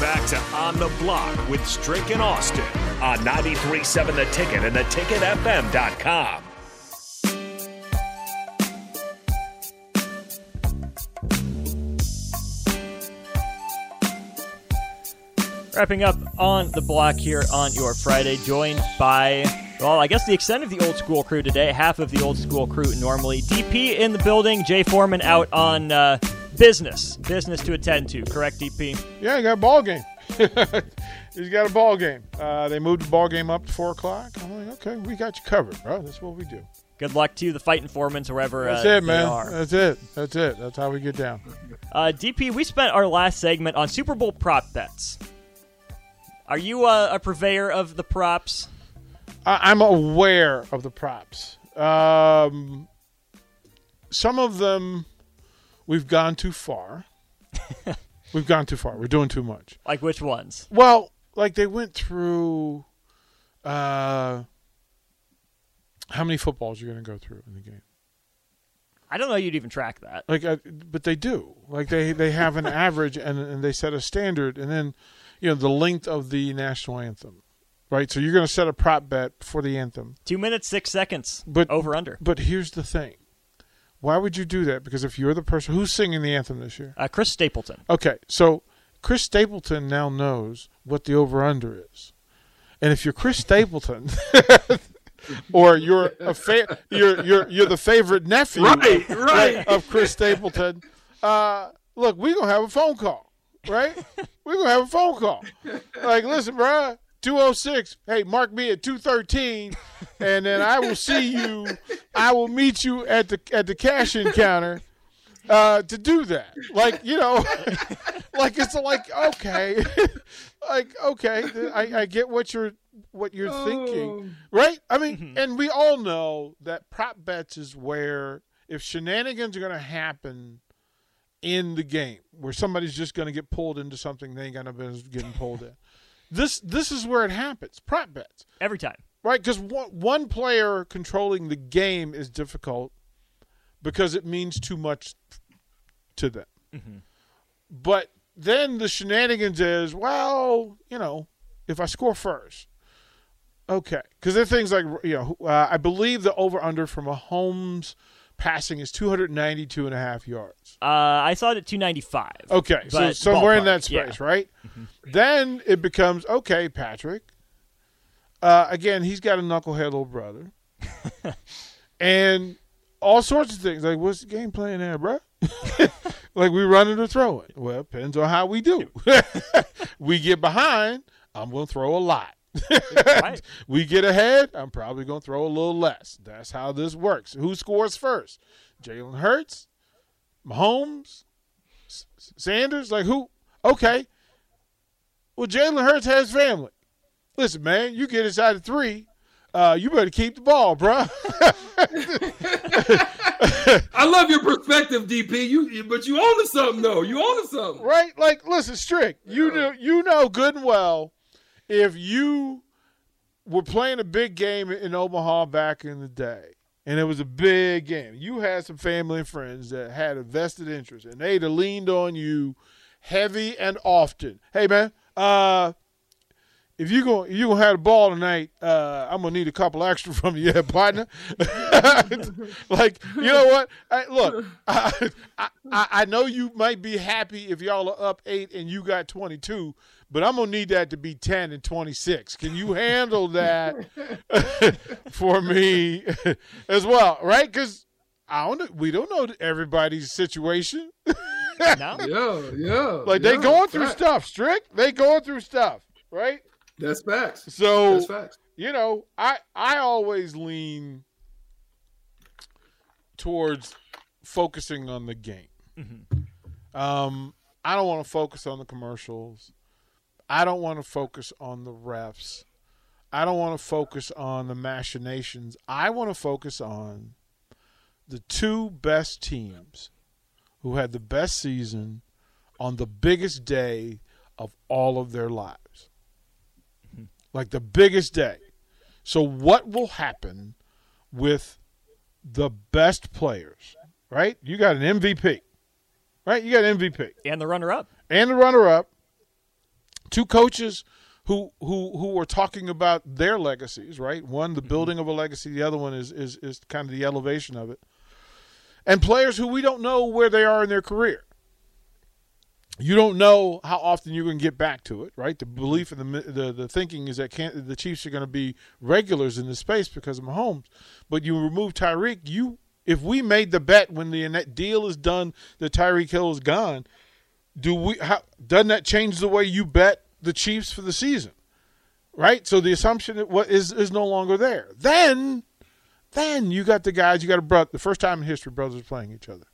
Back to On the Block with Strick and Austin on 93.7 The Ticket and theticketfm.com. Wrapping up on the block here on your Friday, joined by, well, I guess the extent of the old school crew today, half of the old school crew normally. DP in the building, Jay Foreman out on uh, business, business to attend to. Correct, DP? Yeah, he got a ball game. He's got a ball game. Uh, they moved the ball game up to four o'clock. I'm like, okay, we got you covered, bro. That's what we do. Good luck to the fighting foremans wherever That's uh, it, they man. are. That's it. That's it. That's how we get down. Uh, DP, we spent our last segment on Super Bowl prop bets. Are you uh, a purveyor of the props? I- I'm aware of the props. Um, some of them we've gone too far. we've gone too far. We're doing too much. Like which ones? Well, like they went through uh, how many footballs you're going to go through in the game. I don't know you'd even track that. Like, uh, but they do. Like they they have an average and and they set a standard, and then you know the length of the national anthem, right? So you're going to set a prop bet for the anthem. Two minutes, six seconds. But- over under. But here's the thing. Why would you do that? Because if you're the person who's singing the anthem this year, Uh, Chris Stapleton. okay, so Chris Stapleton now knows what the over under is, and if you're Chris Stapleton, or you're a fa- you're you're you're the favorite nephew Right, of, right. of Chris Stapleton, uh, look, we're gonna have a phone call, right? we're gonna have a phone call. Like, listen, bro. 206. Hey, mark me at 213 and then I will see you I will meet you at the at the cash in counter uh, to do that. Like, you know, like it's like okay. like okay, I, I get what you're what you're thinking. Right? I mean, and we all know that prop bets is where if shenanigans are going to happen in the game, where somebody's just going to get pulled into something they ain't going to be getting pulled in. This this is where it happens. Prop bets, Every time. right? Because one, one player controlling the game is difficult because it means too much to them. But then the shenanigans is, well, you know, if I score first, okay. Because there are things like, you know, uh, I believe the over under from Mahomes passing is 292 and a half yards. Uh, I saw it at 295. Okay, so somewhere in ballpark, that yeah. space, right? Then it becomes okay, Patrick. Uh, again, he's got a knucklehead little brother, and all sorts of things. Like, what's the game plan there, bro? like we running or throwing? Well, it depends on how we do. we get behind, I'm going to throw a lot. Right. We get ahead, I'm probably going to throw a little less. That's how this works. Who scores first? Jalen Hurts, Mahomes, S- Sanders? Like who? Okay. Well, Jalen Hurts has family. Listen, man, you get inside of three, uh, you better keep the ball, bruh. I love your perspective, DP. You, but you own to something though. You own to something. right? Like, listen, Strick, you know, you know good and well if you were playing a big game in Omaha back in the day, and it was a big game, you had some family and friends that had a vested interest, and they'd have leaned on you heavy and often. Hey, man, uh, if you go, you gonna have the ball tonight. Uh, I'm gonna need a couple extra from you, yeah, partner. like, you know what? I, look, I, I, I know you might be happy if y'all are up eight and you got 22, but I'm gonna need that to be 10 and 26. Can you handle that for me as well? Right? Because I don't. We don't know everybody's situation. No? Yeah, yeah. Like they going through Fact. stuff. Strick. They going through stuff. Right? That's facts. So That's facts. you know, I I always lean towards focusing on the game. Um, I don't want to focus on the commercials. I don't want to focus on the refs. I don't want to focus on the machinations. I want to focus on the two best teams who had the best season on the biggest day of all of their lives. Like the biggest day. So, what will happen with the best players, right? You got an MVP, right? You got an MVP And the runner up. and the runner up. two coaches who who who are talking about their legacies, right? One, the mm-hmm. building of a legacy. The other one is is is kind of the elevation of it. And players who we don't know where they are in their career. You don't know how often you're going to get back to it, right? The mm-hmm. belief and the the, the thinking is that can the Chiefs are going to be regulars in this space because of Mahomes. But you remove Tyreek, you if we made the bet when the deal is done that Tyreek Hill is gone, do we? How, doesn't that change the way you bet the Chiefs for the season? Right. So the assumption that what is is no longer there. Then, then you got the guys. You got a brother. The first time in history, brothers playing each other.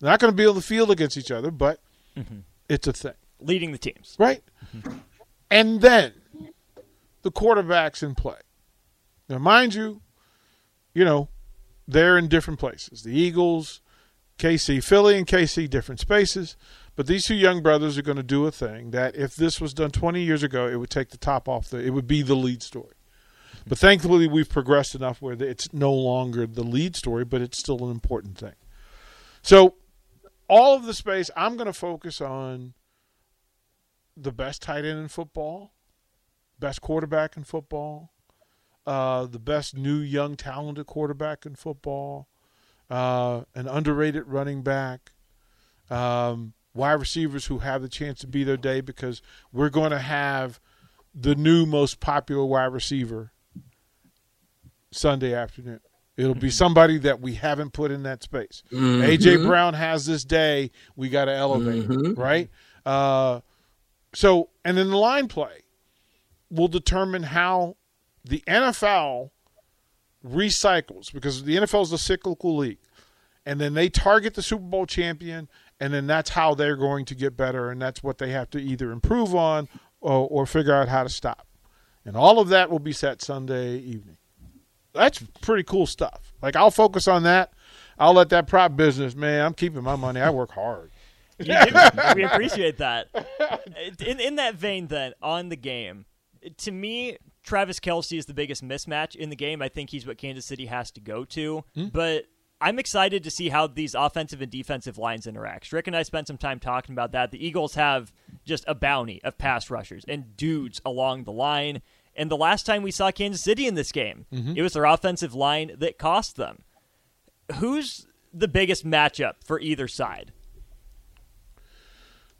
They're not going to be able to field against each other, but mm-hmm. it's a thing. Leading the teams. Right. Mm-hmm. And then the quarterbacks in play. Now, mind you, you know, they're in different places. The Eagles, KC, Philly, and KC, different spaces. But these two young brothers are going to do a thing that if this was done 20 years ago, it would take the top off the. It would be the lead story. But thankfully, we've progressed enough where it's no longer the lead story, but it's still an important thing. So, all of the space, I'm going to focus on the best tight end in football, best quarterback in football, uh, the best new young talented quarterback in football, uh, an underrated running back, um, wide receivers who have the chance to be their day because we're going to have the new most popular wide receiver Sunday afternoon. It'll be somebody that we haven't put in that space. Mm-hmm. AJ Brown has this day. We got to elevate, mm-hmm. right? Uh, so, and then the line play will determine how the NFL recycles because the NFL is a cyclical league, and then they target the Super Bowl champion and then that's how they're going to get better, and that's what they have to either improve on or, or figure out how to stop. And all of that will be set Sunday evening. That's pretty cool stuff. Like I'll focus on that. I'll let that prop business, man. I'm keeping my money. I work hard. we appreciate that. In in that vein, then on the game, to me, Travis Kelce is the biggest mismatch in the game. I think he's what Kansas City has to go to. Mm-hmm. But I'm excited to see how these offensive and defensive lines interact. Rick and I spent some time talking about that. The Eagles have just a bounty of pass rushers and dudes along the line. And the last time we saw Kansas City in this game, mm-hmm. it was their offensive line that cost them. Who's the biggest matchup for either side?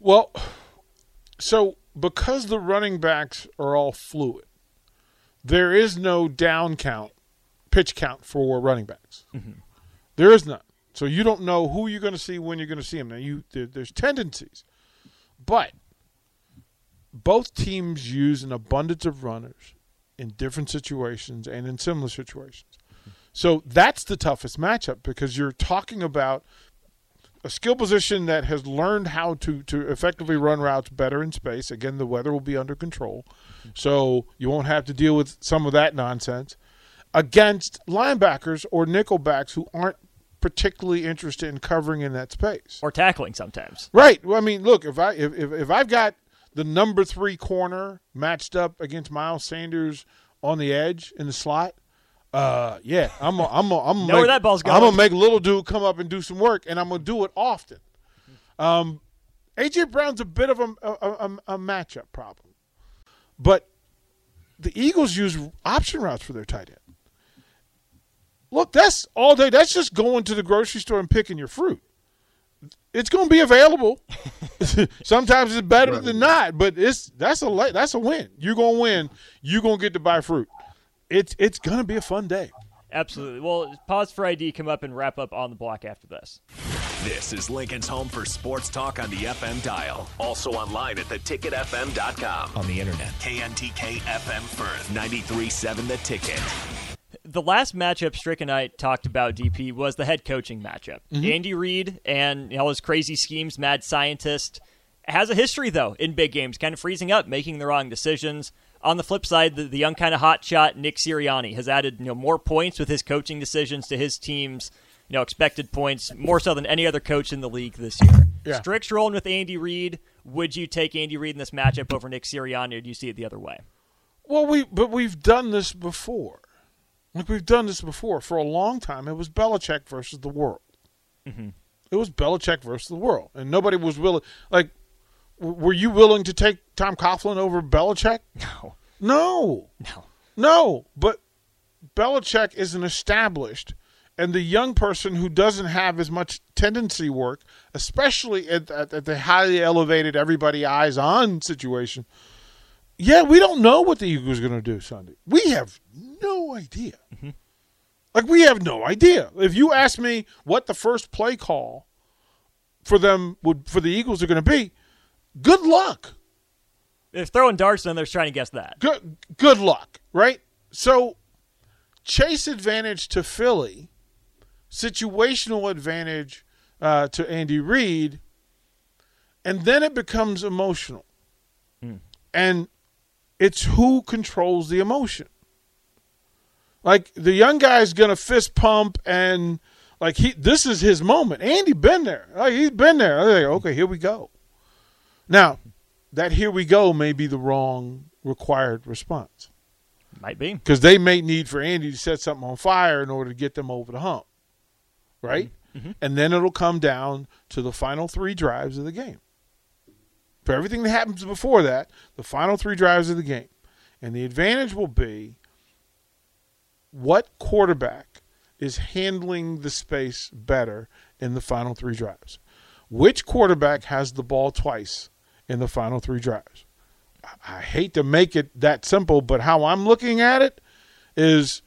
Well, so because the running backs are all fluid, there is no down count, pitch count for running backs. Mm-hmm. There is none. So you don't know who you're going to see when you're going to see them. Now you there, there's tendencies, but both teams use an abundance of runners in different situations and in similar situations. So that's the toughest matchup because you're talking about a skill position that has learned how to to effectively run routes better in space. Again, the weather will be under control, so you won't have to deal with some of that nonsense against linebackers or nickelbacks who aren't particularly interested in covering in that space or tackling sometimes. Right. Well, I mean, look if I if if, if I've got the number three corner matched up against Miles Sanders on the edge in the slot. Uh, yeah, I'm a, I'm a, I'm know make, where that ball's going. I'm gonna make little dude come up and do some work, and I'm gonna do it often. Um, AJ Brown's a bit of a, a, a, a matchup problem, but the Eagles use option routes for their tight end. Look, that's all day. That's just going to the grocery store and picking your fruit. It's going to be available. Sometimes it's better right. than not, but it's that's a that's a win. You're going to win. You're going to get to buy fruit. It's it's going to be a fun day. Absolutely. Well, pause for ID. Come up and wrap up on the block after this. This is Lincoln's home for sports talk on the FM dial. Also online at theticketfm.com. On the internet. KNTK FM Firth, 93.7 The Ticket the last matchup Strick and I talked about DP was the head coaching matchup. Mm-hmm. Andy Reid and know, his crazy schemes, mad scientist, has a history though in big games, kind of freezing up, making the wrong decisions. On the flip side, the, the young kind of hot shot Nick Sirianni has added you know more points with his coaching decisions to his team's you know expected points more so than any other coach in the league this year. Yeah. Strick's rolling with Andy Reid. Would you take Andy Reid in this matchup over Nick Sirianni, or do you see it the other way? Well, we but we've done this before. Like we've done this before. For a long time, it was Belichick versus the world. Mm-hmm. It was Belichick versus the world, and nobody was willing. Like W- Were you willing to take Tom Coughlin over Belichick? No, No, no. no. But Belichick isn't established, and the young person who doesn't have as much tendency work, especially at, at, at the highly elevated everybody eyes on situation. Yeah, we don't know what the Eagles are going to do Sunday. We have no idea. Like we have no idea. If you ask me what the first play call for them would for the Eagles are going to be, good luck. If throwing darts, then they're trying to guess that. Good good luck, right? So chase advantage to Philly, situational advantage uh, to Andy Reid, and then it becomes emotional. And it's who controls the emotion. Like the young guy's gonna fist pump and like he this is his moment. Andy been there. Like he's been there. Like, okay, here we go. Now, that here we go may be the wrong required response Might be. because they may need for Andy to set something on fire in order to get them over the hump, right? Mm-hmm. And then it'll come down to the final three drives of the game. For everything that happens before that, the final three drives of the game, and the advantage will be what quarterback is handling the space better in the final three drives. Which quarterback has the ball twice in the final three drives? I hate to make it that simple, but how I'm looking at it is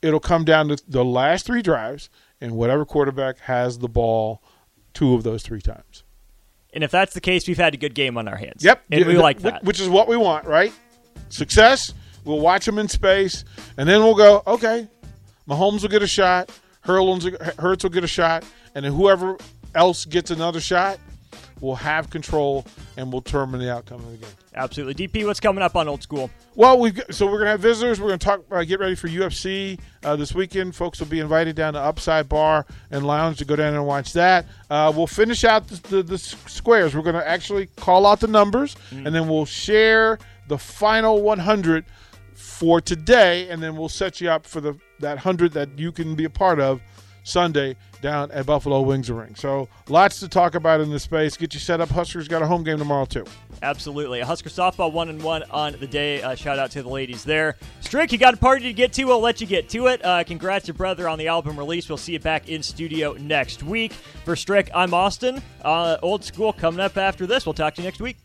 it'll come down to the last three drives and whatever quarterback has the ball two of those three times. And if that's the case, we've had a good game on our hands. Yep. And we like that. Which is what we want, right? Success. We'll watch them in space, and then we'll go, okay, Mahomes will get a shot, Hurlins, Hurts will get a shot, and then whoever else gets another shot will have control and will determine the outcome of the game. Absolutely. DP, what's coming up on Old School? Well, we've so we're gonna have visitors. We're gonna talk, uh, get ready for UFC uh, this weekend. Folks will be invited down to Upside Bar and Lounge to go down and watch that. Uh, we'll finish out the, the, the squares. We're gonna actually call out the numbers, and then we'll share the final 100 for today, and then we'll set you up for the that hundred that you can be a part of Sunday down at Buffalo Wings Ring. So lots to talk about in this space. Get you set up. Huskers got a home game tomorrow too. Absolutely. Husker softball one and one on the day. Uh, shout out to the ladies there. Strick, you got a party to get to. We'll let you get to it. Uh, congrats to brother on the album release. We'll see you back in studio next week. For Strick, I'm Austin. Uh, old school coming up after this. We'll talk to you next week.